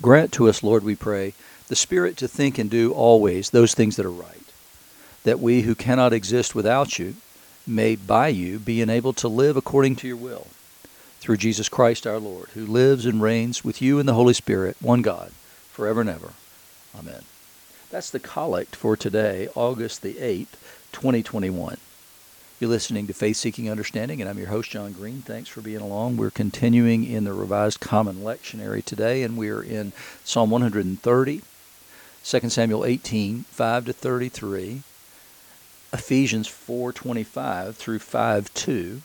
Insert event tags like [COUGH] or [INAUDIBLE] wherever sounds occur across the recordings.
grant to us, Lord, we pray, the spirit to think and do always those things that are right, that we who cannot exist without you may by you be enabled to live according to your will. Through Jesus Christ our Lord, who lives and reigns with you in the Holy Spirit, one God, forever and ever. Amen. That's the collect for today, August the 8th, 2021. You're listening to Faith Seeking Understanding, and I'm your host, John Green. Thanks for being along. We're continuing in the Revised Common Lectionary today, and we're in Psalm 130, 2 Samuel 18, 5 to 33, Ephesians 4:25 through 5:2,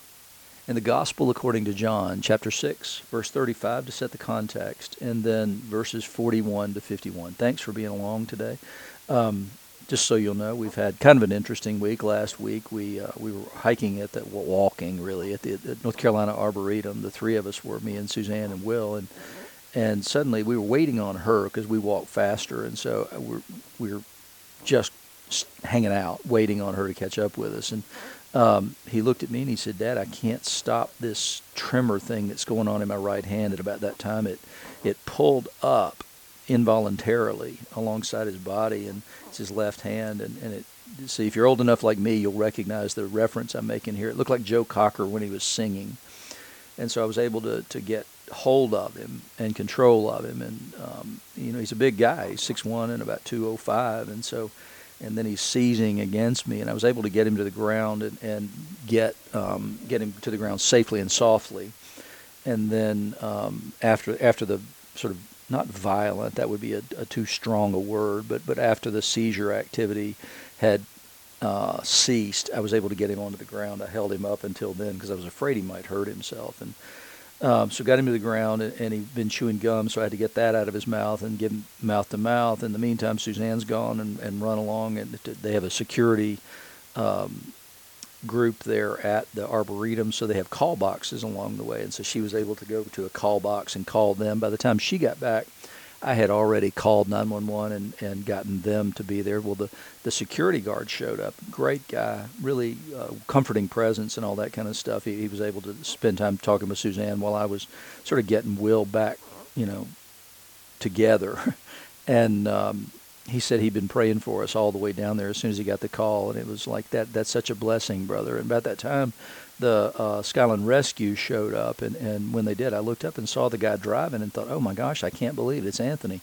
and the Gospel according to John, chapter 6, verse 35 to set the context, and then verses 41 to 51. Thanks for being along today. Um, just so you'll know, we've had kind of an interesting week. Last week, we uh, we were hiking at the walking really at the at North Carolina Arboretum. The three of us were me and Suzanne and Will, and and suddenly we were waiting on her because we walk faster, and so uh, we're we're just hanging out, waiting on her to catch up with us. And um, he looked at me and he said, "Dad, I can't stop this tremor thing that's going on in my right hand." At about that time, it it pulled up involuntarily alongside his body, and it's his left hand. And, and it see if you're old enough like me, you'll recognize the reference I'm making here. It looked like Joe Cocker when he was singing, and so I was able to to get hold of him and control of him. And um, you know, he's a big guy, he's six one and about two oh five, and so. And then he's seizing against me, and I was able to get him to the ground and, and get um, get him to the ground safely and softly. And then um, after after the sort of not violent, that would be a, a too strong a word, but, but after the seizure activity had uh, ceased, I was able to get him onto the ground. I held him up until then because I was afraid he might hurt himself. And um, so got him to the ground, and, and, he'd been chewing gum, so I had to get that out of his mouth and give him mouth to mouth. In the meantime, Suzanne's gone and, and run along, and they have a security um, group there at the arboretum, so they have call boxes along the way. And so she was able to go to a call box and call them. By the time she got back, I had already called 911 and, and gotten them to be there. Well, the, the security guard showed up. Great guy, really uh, comforting presence and all that kind of stuff. He, he was able to spend time talking with Suzanne while I was sort of getting Will back, you know, together. [LAUGHS] and um, he said he'd been praying for us all the way down there as soon as he got the call, and it was like that. That's such a blessing, brother. And about that time, the uh, Skyland Rescue showed up, and and when they did, I looked up and saw the guy driving, and thought, oh my gosh, I can't believe it. it's Anthony.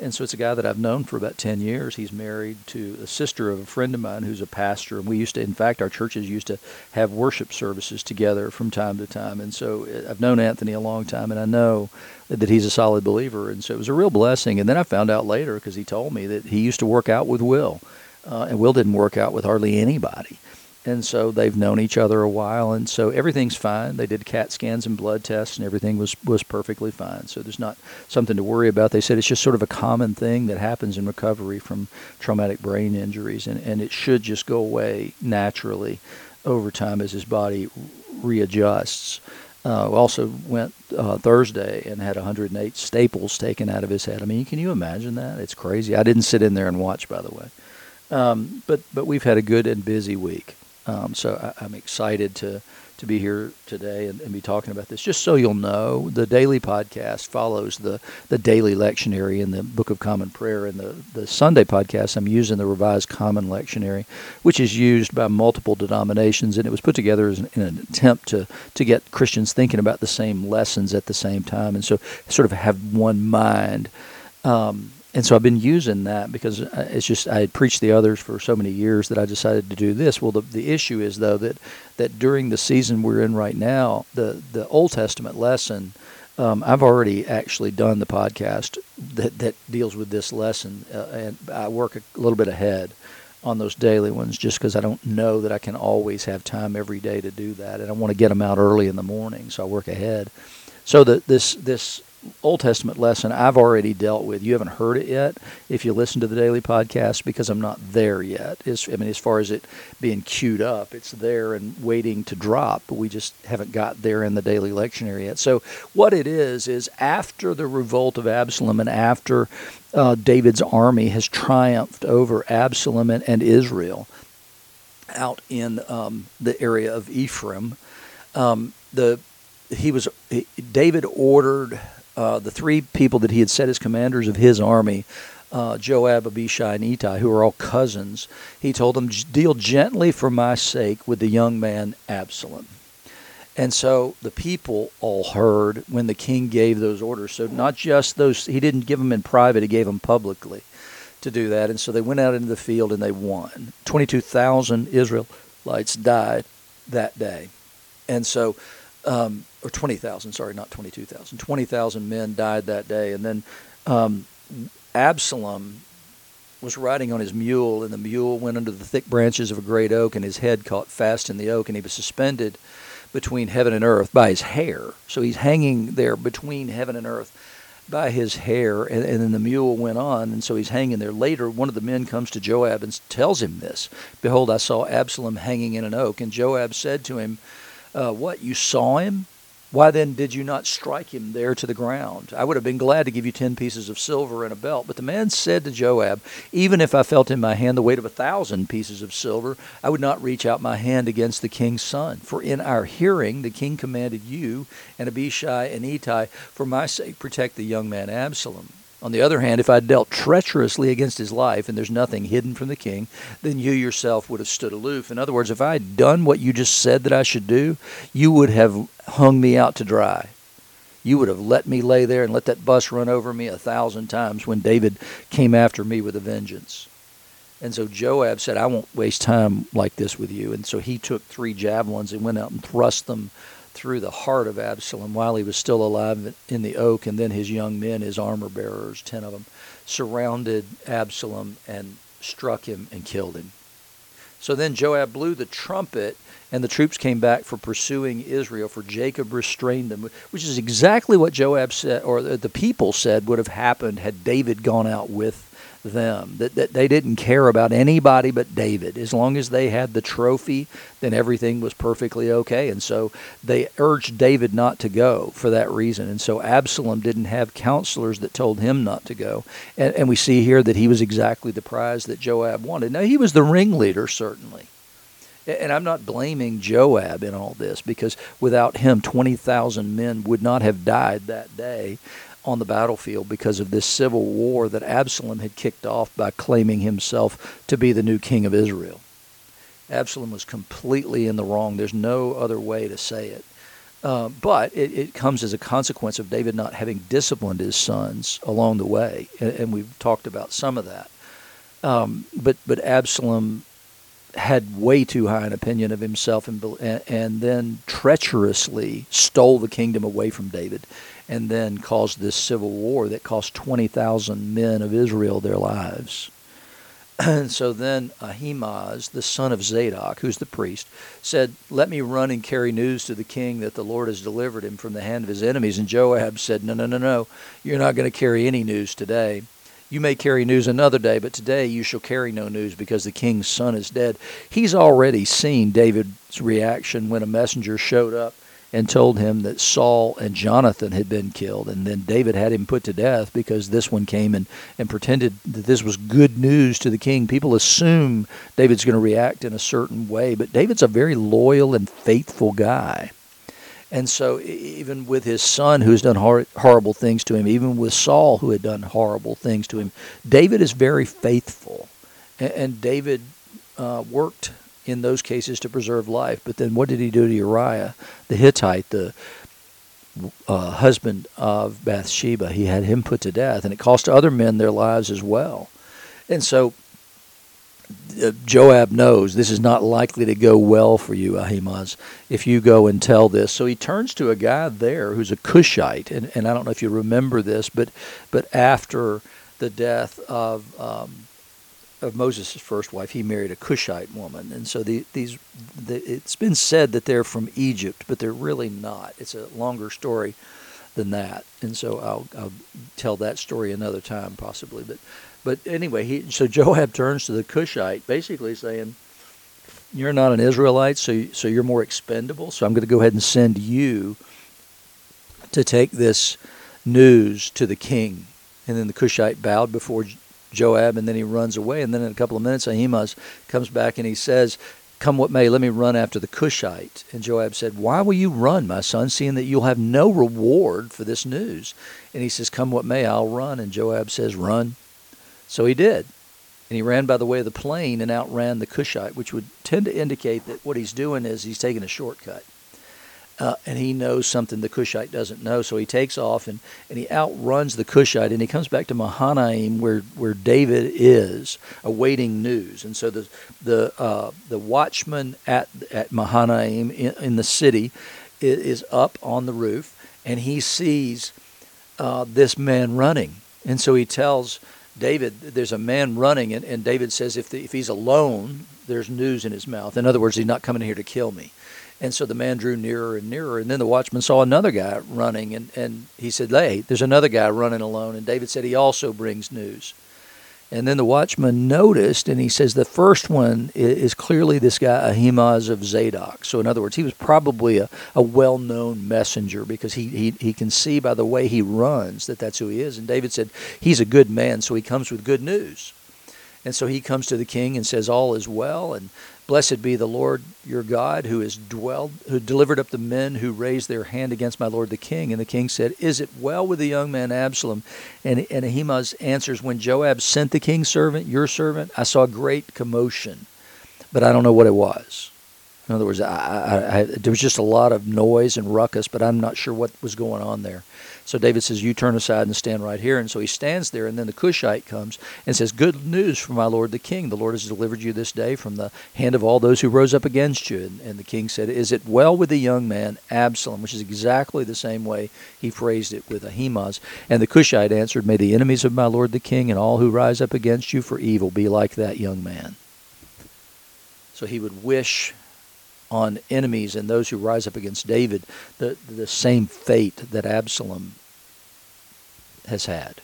And so it's a guy that I've known for about 10 years. He's married to a sister of a friend of mine who's a pastor. And we used to, in fact, our churches used to have worship services together from time to time. And so uh, I've known Anthony a long time, and I know that he's a solid believer. And so it was a real blessing. And then I found out later, because he told me that he used to work out with Will. Uh, and Will didn't work out with hardly anybody and so they've known each other a while, and so everything's fine. They did CAT scans and blood tests, and everything was was perfectly fine. So there's not something to worry about. They said it's just sort of a common thing that happens in recovery from traumatic brain injuries, and and it should just go away naturally over time as his body readjusts. Uh, also went uh, Thursday and had 108 staples taken out of his head. I mean, can you imagine that? It's crazy. I didn't sit in there and watch, by the way. Um, but but we've had a good and busy week. Um, so I, am excited to to be here today and, and, be talking about this. Just so you'll know, the daily podcast follows the, the daily lectionary in the Book of Common Prayer. And the, the Sunday podcast, I'm using the Revised Common Lectionary, which is used by multiple denominations. And it was put together an, in an attempt to, to get Christians thinking about the same lessons at the same time. And so sort of have one mind. Um, and so I've been using that because uh, it's just I had preached the others for so many years that I decided to do this. Well, the the issue is though that that during the season we're in right now, the the Old Testament lesson. Um, I've already actually done the podcast that, that deals with this lesson, uh, and I work a little bit ahead on those daily ones just because I don't know that I can always have time every day to do that, and I want to get them out early in the morning, so I work ahead. So that this this Old Testament lesson I've already dealt with. You haven't heard it yet if you listen to the daily podcast because I'm not there yet. It's, I mean, as far as it being queued up, it's there and waiting to drop, but we just haven't got there in the daily lectionary yet. So, what it is, is after the revolt of Absalom and after uh, David's army has triumphed over Absalom and, and Israel out in um, the area of Ephraim, um, the he was he, David ordered uh, the three people that he had set as commanders of his army, uh, Joab, Abishai, and Ittai, who are all cousins, he told them, Deal gently for my sake with the young man Absalom. And so the people all heard when the king gave those orders. So not just those, he didn't give them in private, he gave them publicly to do that. And so they went out into the field and they won. 22,000 Israelites died that day. And so, um, or 20,000, sorry, not 22,000. 20,000 men died that day. And then um, Absalom was riding on his mule, and the mule went under the thick branches of a great oak, and his head caught fast in the oak, and he was suspended between heaven and earth by his hair. So he's hanging there between heaven and earth by his hair, and, and, then the mule went on, and so he's hanging there. Later, one of the men comes to Joab and tells him this Behold, I saw Absalom hanging in an oak. And Joab said to him, uh, What, you saw him? Why then did you not strike him there to the ground? I would have been glad to give you ten pieces of silver and a belt. But the man said to Joab, Even if I felt in my hand the weight of a thousand pieces of silver, I would not reach out my hand against the king's son. For in our hearing the king commanded you and Abishai and Ittai, for my sake, protect the young man Absalom. On the other hand, if I dealt treacherously against his life and there's nothing hidden from the king, then you yourself would have stood aloof. In other words, if I had done what you just said that I should do, you would have hung me out to dry. You would have let me lay there and let that bus run over me a thousand times when David came after me with a vengeance. And so Joab said, I won't waste time like this with you. And so he took three javelins and went out and thrust them through the heart of Absalom while he was still alive in the oak, and then his young men, his armor bearers, ten of them, surrounded Absalom and struck him and killed him. So then Joab blew the trumpet, and the troops came back for pursuing Israel, for Joab restrained them, which is exactly what Joab said, or the people said would have happened had David gone out with them. That, that they didn't care about anybody but David. As long as they had the trophy, then everything was perfectly okay. And so they urged David not to go for that reason. And so Absalom didn't have counselors that told him not to go. And, and we see here that he was exactly the prize that Joab wanted. Now, he was the ringleader, certainly. And I'm not blaming Joab in all this because without him, 20,000 men would not have died that day on the battlefield because of this civil war that Absalom had kicked off by claiming himself to be the new king of Israel. Absalom was completely in the wrong. There's no other way to say it. Uh, but it, it, comes as a consequence of David not having disciplined his sons along the way, and, and we've talked about some of that. Um, but but Absalom had way too high an opinion of himself, and, and then treacherously stole the kingdom away from David and then caused this civil war that cost 20,000 men of Israel their lives. And [CLEARS THROAT] so then Ahimaaz, the son of Zadok, who's the priest, said, Let me run and carry news to the king that the Lord has delivered him from the hand of his enemies. And Joab said, No, no, no, no. You're not going to carry any news today. You may carry news another day, but today you shall carry no news because the king's son is dead. He's already seen David's reaction when a messenger showed up and told him that Saul and Jonathan had been killed. And then David had him put to death because this one came and, and pretended that this was good news to the king. People assume David's going to react in a certain way, but David's a very loyal and faithful guy. And so, even with his son who's done hor- horrible things to him, even with Saul who had done horrible things to him, David is very faithful. And, and David uh, worked in those cases to preserve life. But then what did he do to Uriah the Hittite, the uh, husband of Bathsheba? He had him put to death, and it cost other men their lives as well. And so uh, Joab knows this is not likely to go well for you, Ahimaaz, if you go and tell this. So he turns to a guy there who's a Cushite, and, and I don't know if you remember this, but but after the death of um, of Moses' first wife, he married a Cushite woman, and so the, these the, it's been said that they're from Egypt, but they're really not. It's a longer story than that, and so I'll, I'll tell that story another time possibly. But but anyway, he so Joab turns to the Cushite, basically saying, "You're not an Israelite, so so you're more expendable. So I'm going to go ahead and send you to take this news to the king." And then the Cushite bowed before Joab, and then he runs away. And then in a couple of minutes, Ahimaaz comes back and he says, Come what may, let me run after the Cushite. And Joab said, Why will you run, my son, seeing that you'll have no reward for this news? And he says, Come what may, I'll run. And Joab says, Run. So he did. And he ran by the way of the plain and outran the Cushite, which would tend to indicate that what he's doing is he's taking a shortcut uh, and he knows something the Cushite doesn't know. So he takes off and, and he outruns the Cushite, and he comes back to Mahanaim, where where David is, awaiting news. And so the the uh, the watchman at at Mahanaim in, in the city is, up on the roof, and he sees uh, this man running, and so he tells. David, there's a man running, and, and David says, if, the, if he's alone, there's news in his mouth. In other words, he's not coming here to kill me. And so the man drew nearer and nearer. And then the watchman saw another guy running. And, and he said, Hey, there's another guy running alone. And David said, He also brings news. And then the watchman noticed, and he says, The first one is clearly this guy, Ahimaaz of Zadok. So, in other words, he was probably a, a well known messenger because he, he, he can see by the way he runs that that's who he is. And David said, He's a good man, so he comes with good news. And so he comes to the king and says, All is well. And Blessed be the Lord your God, who has dwelled, who delivered up the men who raised their hand against my lord the king. And the king said, Is it well with the young man Absalom? And, and Ahimaaz answers, When Joab sent the king's servant, your servant, I saw great commotion, but I don't know what it was. In other words, I, I, I, there was just a lot of noise and ruckus, but I'm not sure what was going on there. So David says, You turn aside and stand right here. And so he stands there, and then the Cushite comes and says, Good news for my lord the king. The Lord has delivered you this day from the hand of all those who rose up against you. And, and the king said, Is it well with the young man Absalom? Which is exactly the same way he phrased it with Ahimaaz. And the Cushite answered, May the enemies of my lord the king and all who rise up against you for evil be like that young man. So he would wish on enemies and those who rise up against David the, the same fate that Absalom has had.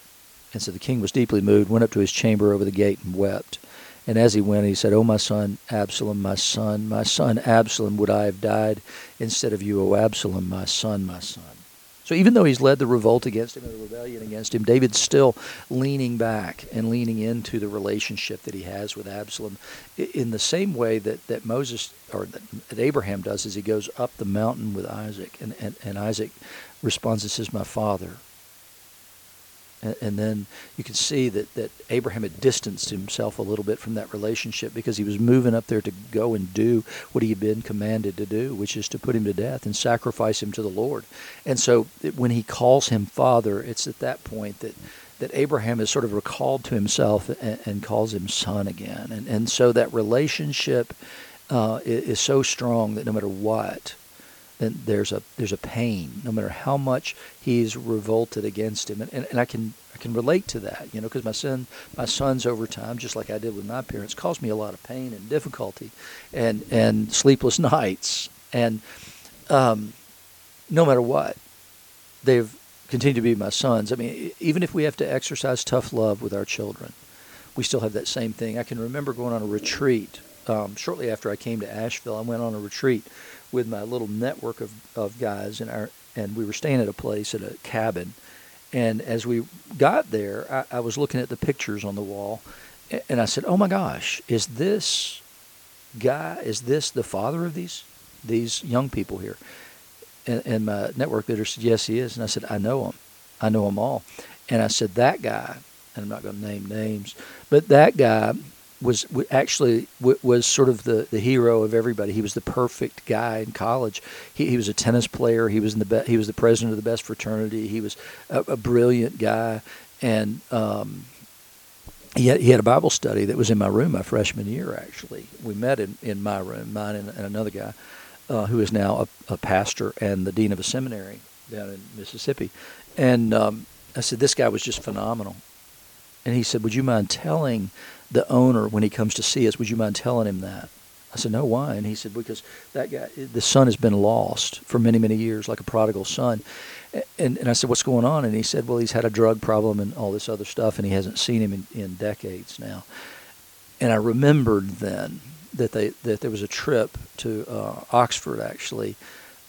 And so the king was deeply moved, went up to his chamber over the gate and wept. And as he went, he said, O my son Absalom, my son, my son Absalom, would I have died instead of you, O Absalom, my son, my son. So even though he's led the revolt against him and the rebellion against him, David's still leaning back and leaning into the relationship that he has with Absalom in the same way that, that Moses or that Abraham does as he goes up the mountain with Isaac. And, and, and Isaac responds and says, My father. And, then you can see that, that Abraham had distanced himself a little bit from that relationship because he was moving up there to go and do what he had been commanded to do, which is to put him to death and sacrifice him to the Lord. And so when he calls him father, it's at that point that that Abraham is sort of recalled to himself and, and calls him son again. And, and so that relationship uh, is, is so strong that no matter what, then there's a there's a pain, no matter how much he's revolted against him, and, and, and I can I can relate to that, you know, because my son my sons over time, just like I did with my parents, caused me a lot of pain and difficulty, and and sleepless [LAUGHS] nights, and um, no matter what, they've continued to be my sons. I mean, even if we have to exercise tough love with our children, we still have that same thing. I can remember going on a retreat um, shortly after I came to Asheville. I went on a retreat with my little network of, of guys and our and we were staying at a place at a cabin. And as we got there I, I was looking at the pictures on the wall and I said oh my gosh is this guy is this the father of these these young people here? And, and my network leader said yes he is. And I said I know him I know them all. And I said that guy and I'm not going to name names but that guy was actually was sort of the, the hero of everybody. He was the perfect guy in college. He, he was a tennis player. He was in the be- he was the president of the best fraternity. He was a, a brilliant guy, and um, he had, he had a Bible study that was in my room my freshman year. Actually, we met in, in my room, mine and, and another guy uh, who is now a, a, pastor and the dean of a seminary down in Mississippi. And um, I said, this guy was just phenomenal. And he said, would you mind telling the owner when he comes to see us, would you mind telling him that? I said, no, why? And he said, because that guy, the son has been lost for many, many years, like a prodigal son. And, and I said, what's going on? And he said, well, he's had a drug problem and all this other stuff, and he hasn't seen him in, in decades now. And I remembered then that they that there was a trip to uh, Oxford actually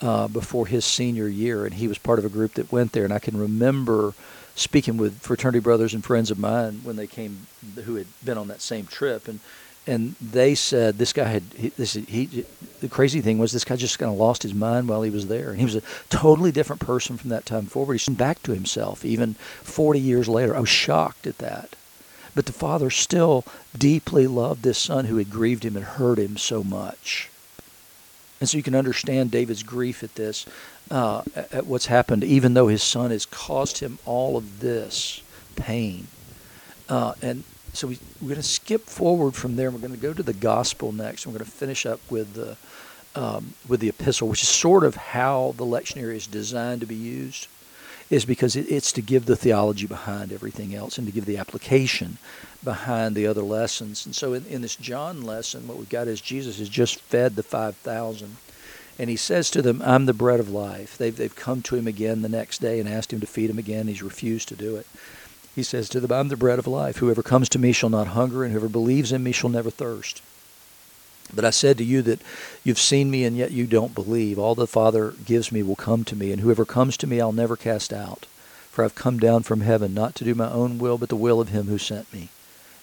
uh, before his senior year, and he was part of a group that went there. And I can remember speaking with fraternity brothers and friends of mine when they came who had been on that same trip and and they said this guy had he, this he the crazy thing was this guy just kind of lost his mind while he was there and he was a totally different person from that time forward. He's back to himself even 40 years later. I was shocked at that. But the father still deeply loved this son who had grieved him and hurt him so much. And so you can understand david's grief at this uh, at what's happened even though his son has caused him all of this pain uh, and so we, we're going to skip forward from there. We're going to go to the gospel next. And we're going to finish up with the um, with the epistle, which is sort of how the lectionary is designed to be used, is because it, it's to give the theology behind everything else and to give the application behind the other lessons. And so in, in this John lesson, what we've got is Jesus has just fed the 5,000. And he says to them, I'm the bread of life. They've, they've come to him again the next day and asked him to feed him again. He's refused to do it. He says to them, I'm the bread of life. Whoever comes to me shall not hunger, and whoever believes in me shall never thirst. But I said to you that you've seen me, and yet you don't believe. All the Father gives me will come to me, and whoever comes to me I'll never cast out. For I've come down from heaven not to do my own will, but the will of him who sent me.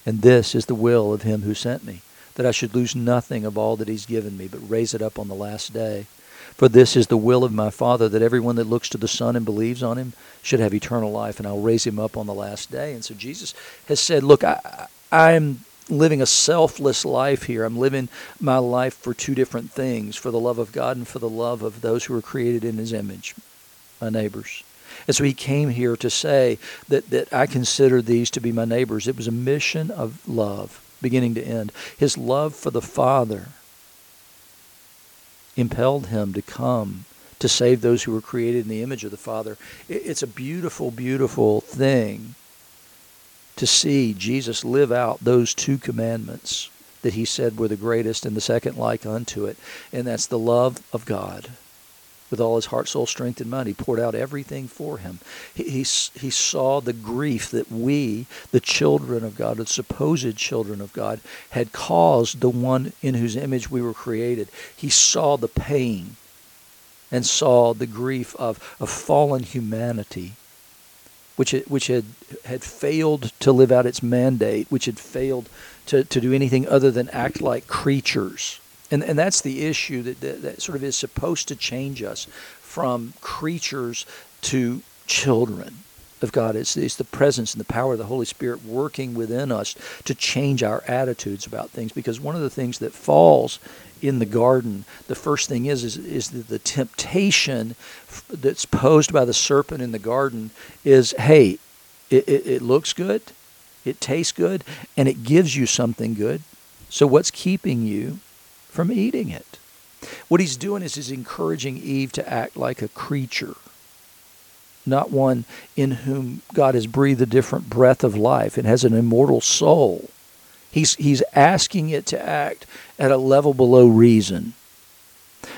And this is the will of him who sent me, that I should lose nothing of all that he's given me, but raise it up on the last day. For this is the will of my Father, that everyone that looks to the Son and believes on him should have eternal life, and I'll raise him up on the last day. And so Jesus has said, Look, I, I'm living a selfless life here. I'm living my life for two different things for the love of God and for the love of those who are created in his image, my neighbors. And so he came here to say that, that I consider these to be my neighbors. It was a mission of love, beginning to end. His love for the Father impelled him to come to save those who were created in the image of the Father. It's a beautiful, beautiful thing to see Jesus live out those two commandments that he said were the greatest and the second like unto it, and that's the love of God with all his heart, soul, strength, and mind. He poured out everything for him. He, he, he saw the grief that we, the children of God, the supposed children of God, had caused the one in whose image we were created. He saw the pain and saw the grief of, of fallen humanity. Which, it, which had, had failed to live out its mandate, which had failed to, to do anything other than act like creatures and, and that's the issue that, that, that sort of is supposed to change us from creatures to children of God. It's, it's the presence and the power of the Holy Spirit working within us to change our attitudes about things. Because one of the things that falls in the garden, the first thing is is, is that the temptation that's posed by the serpent in the garden is, hey, it, it, it looks good, it tastes good, and it gives you something good. So what's keeping you from eating it. What he's doing is he's encouraging Eve to act like a creature, not one in whom God has breathed a different breath of life and has an immortal soul. He's, he's asking it to act at a level below reason.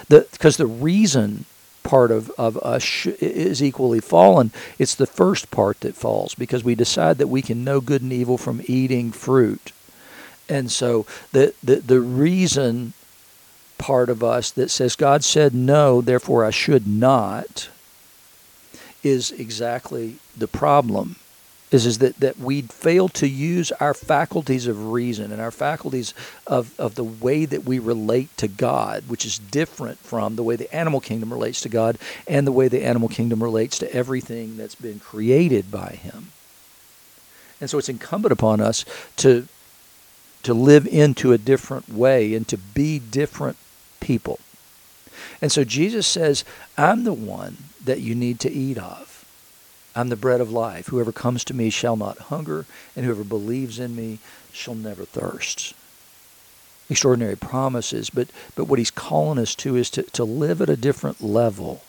Because the, the reason part of, of us sh- is equally fallen. It's the first part that falls because we decide that we can know good and evil from eating fruit. And so the, the, the reason part of us that says God said no, therefore I should not, is exactly the problem. Is, is that, that we fail to use our faculties of reason and our faculties of, of the way that we relate to God, which is different from the way the animal kingdom relates to God and the way the animal kingdom relates to everything that's been created by Him. And so it's incumbent upon us to to live into a different way and to be different people. And so Jesus says, I'm the one that you need to eat of. I'm the bread of life. Whoever comes to me shall not hunger, and whoever believes in me shall never thirst. Extraordinary promises, but, but what he's calling us to is to, to live at a different level.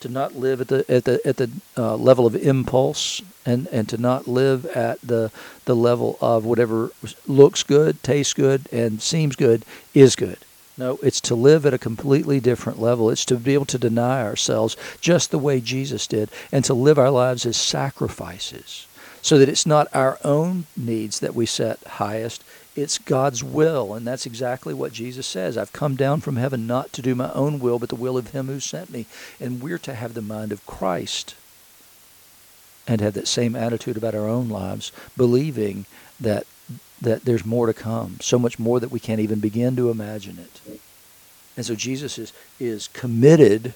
To not live at the at the at the uh, level of impulse, and, and to not live at the the level of whatever looks good, tastes good, and seems good is good. No, it's to live at a completely different level. It's to be able to deny ourselves just the way Jesus did and to live our lives as sacrifices so that it's not our own needs that we set highest, it's God's will. And that's exactly what Jesus says. I've come down from heaven not to do my own will, but the will of Him who sent me. And we're to have the mind of Christ and have that same attitude about our own lives, believing that that there's more to come, so much more that we can't even begin to imagine it. And so Jesus is, is committed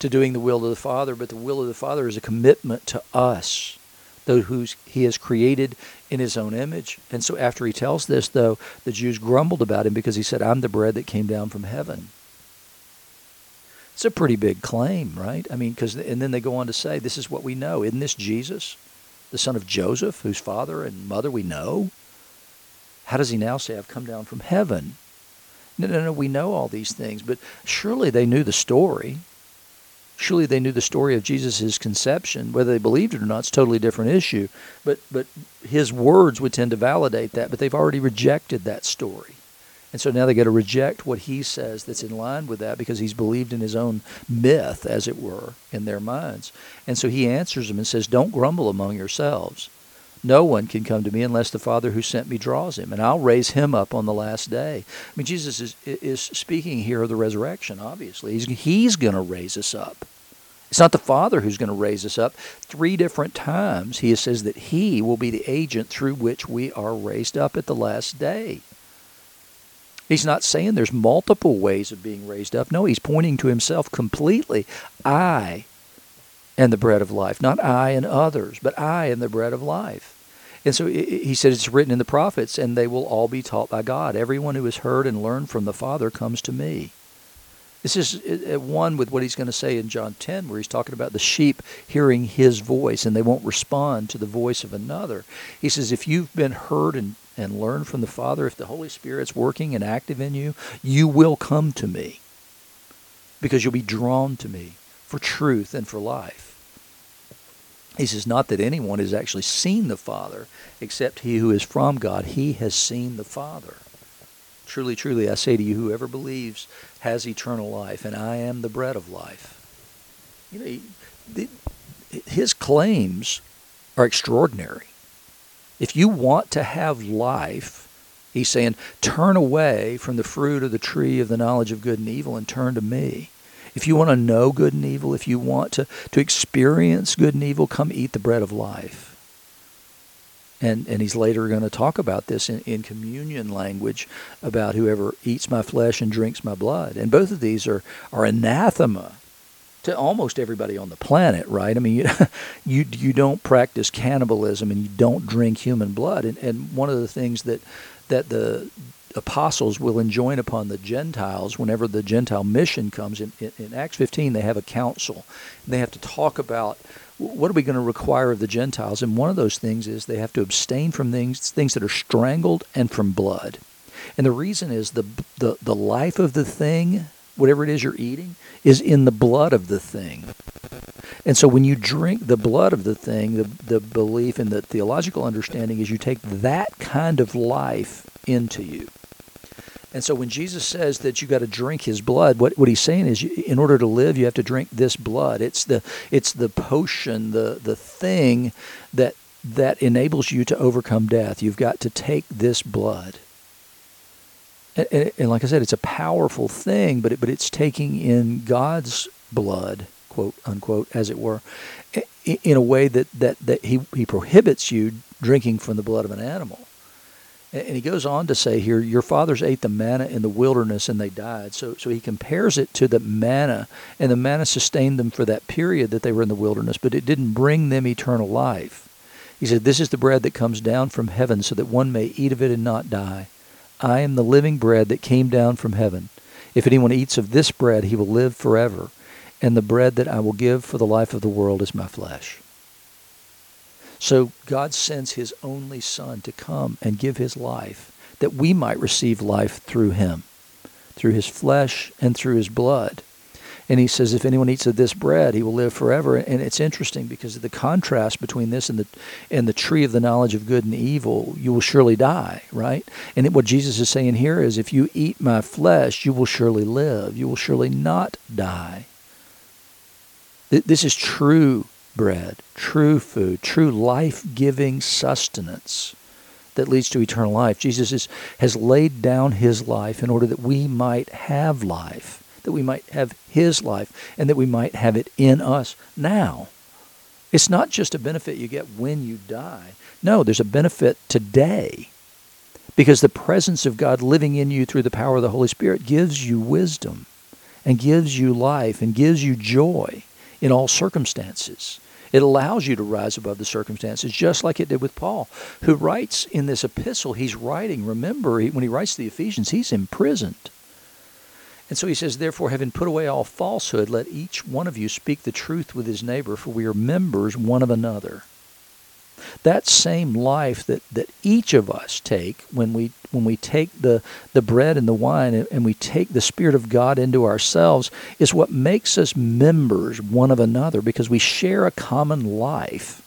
to doing the will of the Father, but the will of the Father is a commitment to us, those who he has created in his own image. And so after he tells this, though, the Jews grumbled about him because he said, I'm the bread that came down from heaven. It's a pretty big claim, right? I mean, because and then they go on to say, "This is what we know. Isn't this Jesus, the son of Joseph, whose father and mother we know?" How does he now say, "I've come down from heaven"? No, no, no. We know all these things, but surely they knew the story. Surely they knew the story of Jesus' conception. Whether they believed it or not, it's a totally different issue. But but his words would tend to validate that. But they've already rejected that story. And so now they got to reject what he says that's in line with that because he's believed in his own myth, as it were, in their minds. And so he answers them and says, Don't grumble among yourselves. No one can come to me unless the Father who sent me draws him, and I'll raise him up on the last day. I mean, Jesus is, is speaking here of the resurrection, obviously. He's, he's going to raise us up. It's not the Father who's going to raise us up. Three different times he says that he will be the agent through which we are raised up at the last day. He's not saying there's multiple ways of being raised up. No, he's pointing to himself completely. I am the bread of life. Not I and others, but I and the bread of life. And so he said it's written in the prophets, and they will all be taught by God. Everyone who has heard and learned from the Father comes to me. This is uh, uh, one with what he's going to say in John 10, where he's talking about the sheep hearing his voice and they won't respond to the voice of another. He says, If you've been heard and and learn from the Father, if the Holy Spirit's working and active in you, you will come to me because you'll be drawn to me for truth and for life. He says, Not that anyone has actually seen the Father except he who is from God. He has seen the Father. Truly, truly, I say to you, whoever believes has eternal life, and I am the bread of life. You know, his claims are extraordinary. If you want to have life, he's saying, turn away from the fruit of the tree of the knowledge of good and evil and turn to me. If you want to know good and evil, if you want to, to experience good and evil, come eat the bread of life. And, and he's later going to talk about this in, in communion language about whoever eats my flesh and drinks my blood. And both of these are, are anathema to almost everybody on the planet, right? I mean, you, [LAUGHS] you you don't practice cannibalism and you don't drink human blood, and and one of the things that that the apostles will enjoin upon the Gentiles whenever the Gentile mission comes in, in, in Acts 15 they have a council and they have to talk about what are we going to require of the Gentiles and one of those things is they have to abstain from things things that are strangled and from blood and the reason is the the, the life of the thing whatever it is you're eating, is in the blood of the thing. And so when you drink the blood of the thing, the, the belief and the theological understanding is you take that kind of life into you. And so when Jesus says that you got to drink his blood, what, what he's saying is you, in order to live, you have to drink this blood. It's the, it's the potion, the, the thing that, that enables you to overcome death. You've got to take this blood and, and, like I said, it's a powerful thing, but it, but it's taking in God's blood, quote unquote, as it were, in a way that that that he he prohibits you drinking from the blood of an animal. And he goes on to say here, your fathers ate the manna in the wilderness and they died. So, so he compares it to the manna, and the manna sustained them for that period that they were in the wilderness, but it didn't bring them eternal life. He said, This is the bread that comes down from heaven so that one may eat of it and not die. I am the living bread that came down from heaven. If anyone eats of this bread, he will live forever. And the bread that I will give for the life of the world is my flesh. So God sends his only Son to come and give his life that we might receive life through him, through his flesh and through his blood. And he says, if anyone eats of this bread, he will live forever. And it's interesting because of the contrast between this and the and the tree of the knowledge of good and evil, you will surely die, right? And what Jesus is saying here is, if you eat my flesh, you will surely live. You will surely not die. This is true bread, true food, true life-giving sustenance that leads to eternal life. Jesus is, has laid down his life in order that we might have life that we might have His life and that we might have it in us now. It's not just a benefit you get when you die. No, there's a benefit today because the presence of God living in you through the power of the Holy Spirit gives you wisdom and gives you life and gives you joy in all circumstances. It allows you to rise above the circumstances, just like it did with Paul, who writes in this epistle, he's writing, remember, when he writes to the Ephesians, he's imprisoned. And so he says, Therefore, having put away all falsehood, let each one of you speak the truth with his neighbor, for we are members one of another that same life that, that each of us take when we when we take the, the bread and the wine and, and we take the Spirit of God into ourselves is what makes us members one of another because we share a common life.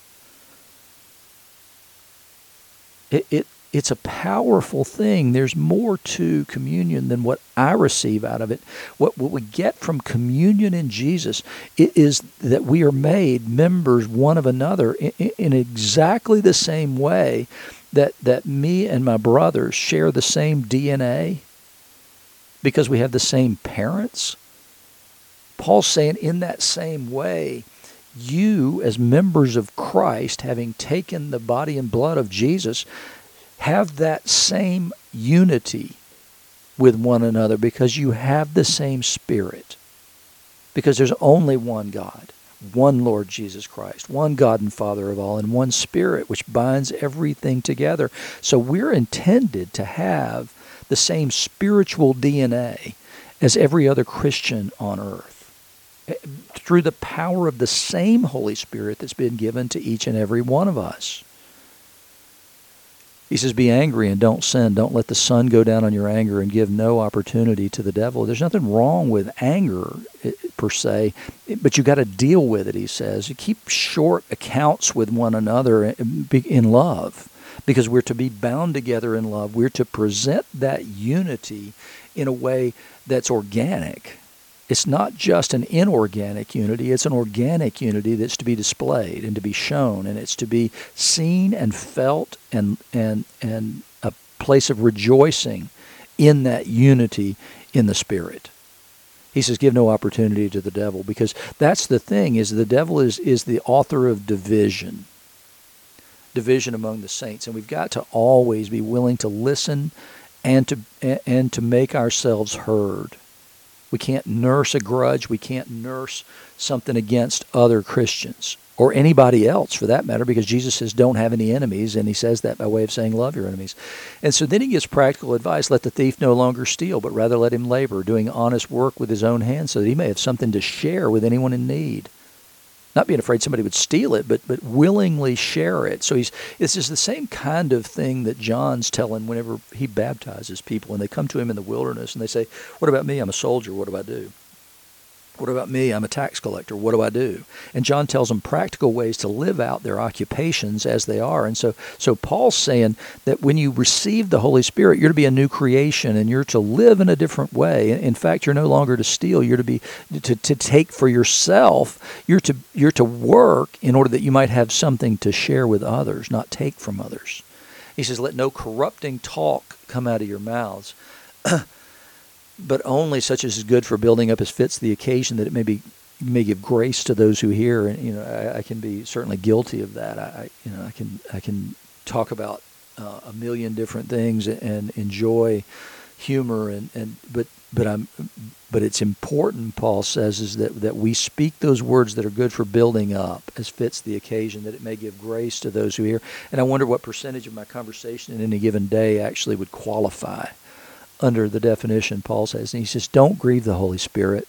It, it, it's a powerful thing. There's more to communion than what I receive out of it. What, what we get from communion in Jesus is that we are made members one of another in, in exactly the same way that, that me and my brothers share the same DNA because we have the same parents. Paul's saying, in that same way, you, as members of Christ, having taken the body and blood of Jesus, have that same unity with one another because you have the same spirit. Because there's only one God, one Lord Jesus Christ, one God and Father of all, and one Spirit which binds everything together. So we're intended to have the same spiritual DNA as every other Christian on earth eh, through the power of the same Holy Spirit that's been given to each and every one of us. He says, Be angry and don't sin. Don't let the sun go down on your anger and give no opportunity to the devil. There's nothing wrong with anger eh, per se, but you got to deal with it, he says. Keep short accounts with one another eh, in love because we're to be bound together in love. We're to present that unity in a way that's organic it's not just an inorganic unity, it's an organic unity that's to be displayed and to be shown, and it's to be seen and felt and, and, and a place of rejoicing in that unity in the Spirit. He says, give no opportunity to the devil because that's the thing is the devil is, is the author of division division among the saints and we've got to always be willing to listen and to and to make ourselves heard we can't nurse a grudge. We can't nurse something against other Christians or anybody else for that matter, because Jesus says, don't have any enemies. And he says that by way of saying, love your enemies. And so then he gives practical advice let the thief no longer steal, but rather let him labor, doing honest work with his own hands so that he may have something to share with anyone in need not being afraid somebody would steal it, but but willingly share it. So he's this is the same kind of thing that John's telling whenever he baptizes people, and they come to him in the wilderness and they say, "What about me? I'm a soldier. What do I do?" What about me? I'm a tax collector. What do I do? And John tells them practical ways to live out their occupations as they are. And so, so Paul's saying that when you receive the Holy Spirit, you're to be a new creation and you're to live in a different way. In fact, you're no longer to steal. You're to be to, to take for yourself. You're to you're to work in order that you might have something to share with others, not take from others. He says, "Let no corrupting talk come out of your mouths." [CLEARS THROAT] but only such as is good for building up as fits the occasion that it may be may give grace to those who hear. And you know I, I can be certainly guilty of that. I, you know I can I can talk about uh, a million different things and enjoy humor and, and but but I'm but it's important Paul says is that that we speak those words that are good for building up as fits the occasion that it may give grace to those who hear. And I wonder what percentage of my conversation in any given day actually would qualify under the definition Paul says. And he says, Don't grieve the Holy Spirit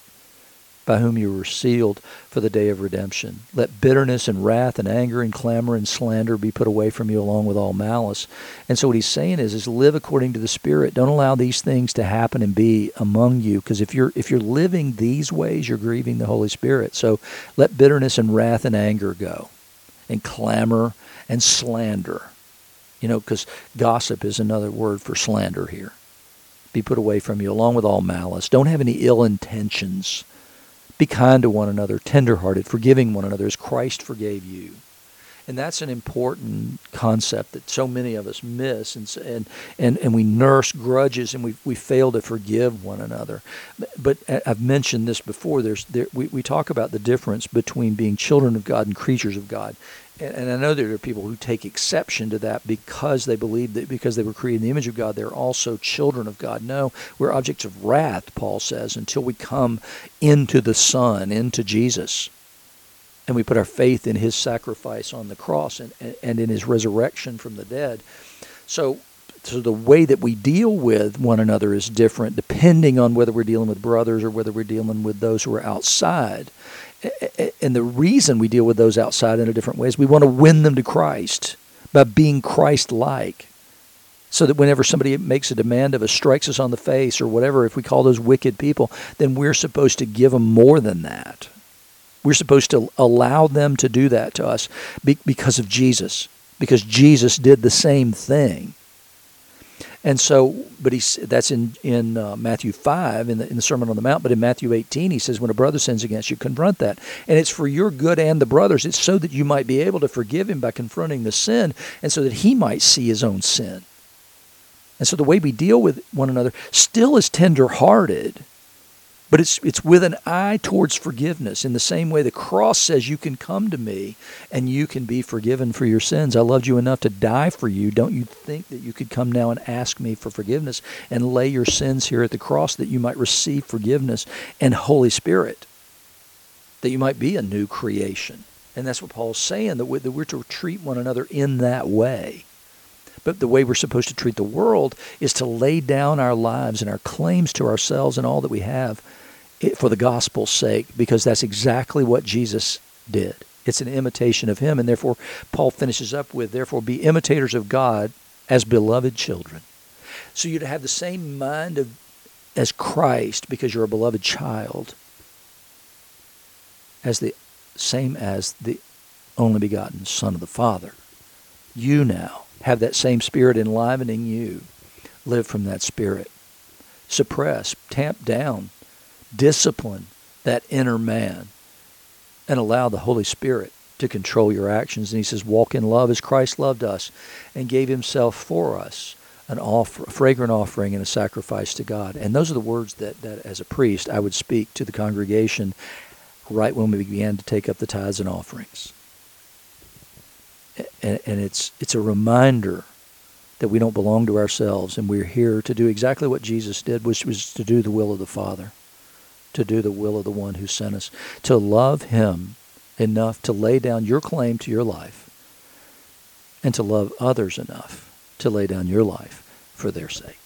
by whom you were sealed for the day of redemption. Let bitterness and wrath and anger and clamor and slander be put away from you along with all malice. And so what he's saying is is live according to the spirit. Don't allow these things to happen and be among you because if you're if you're living these ways you're grieving the Holy Spirit. So let bitterness and wrath and anger go and clamor and slander. You know, because gossip is another word for slander here be put away from you, along with all malice. Don't have any ill intentions. Be kind to one another, tenderhearted, forgiving one another as Christ forgave you. And that's an important concept that so many of us miss, and and and, and we nurse grudges, and we we fail to forgive one another. But uh, I've mentioned this before. There's there, we we talk about the difference between being children of God and creatures of God, and, I know there are people who take exception to that because they believe that because they were created in the image of God, they're also children of God. No, we're objects of wrath, Paul says, until we come into the Son, into Jesus. And we put our faith in his sacrifice on the cross and, and in his resurrection from the dead. So so the way that we deal with one another is different depending on whether we're dealing with brothers or whether we're dealing with those who are outside. And the reason we deal with those outside in a different way is we want to win them to Christ by being Christ like. So that whenever somebody makes a demand of us, strikes us on the face or whatever, if we call those wicked people, then we're supposed to give them more than that. We're supposed to allow them to do that to us because of Jesus, because Jesus did the same thing. And so, but he's that's in in uh, Matthew five in the in the Sermon on the Mount. But in Matthew eighteen, he says, "When a brother sins against you, confront that." And it's for your good and the brothers. It's so that you might be able to forgive him by confronting the sin, and so that he might see his own sin. And so the way we deal with one another still is tender-hearted but it's, it's with an eye towards forgiveness. In the same way the cross says you can come to me and you can be forgiven for your sins. I loved you enough to die for you. Don't you think that you could come now and ask me for forgiveness and lay your sins here at the cross that you might receive forgiveness and Holy Spirit, that you might be a new creation? And that's what Paul's saying, that we're to treat one another in that way. But the way we're supposed to treat the world is to lay down our lives and our claims to ourselves and all that we have for the gospel's sake, because that's exactly what Jesus did. It's an imitation of him, and therefore Paul finishes up with, therefore be imitators of God as beloved children. So you'd have the same mind of as Christ because you're a beloved child, as the same as the only begotten Son of the Father. You now have that same spirit enlivening you. Live from that spirit. Suppress, tamp down discipline that inner man and allow the Holy Spirit to control your actions. And he says, walk in love as Christ loved us and gave himself for us, an offer, a fragrant offering and a sacrifice to God. And those are the words that, that as a priest I would speak to the congregation right when we began to take up the tithes and offerings. And, and it's, it's a reminder that we don't belong to ourselves and we're here to do exactly what Jesus did, which was to do the will of the Father to do the will of the one who sent us, to love him enough to lay down your claim to your life, and to love others enough to lay down your life for their sake.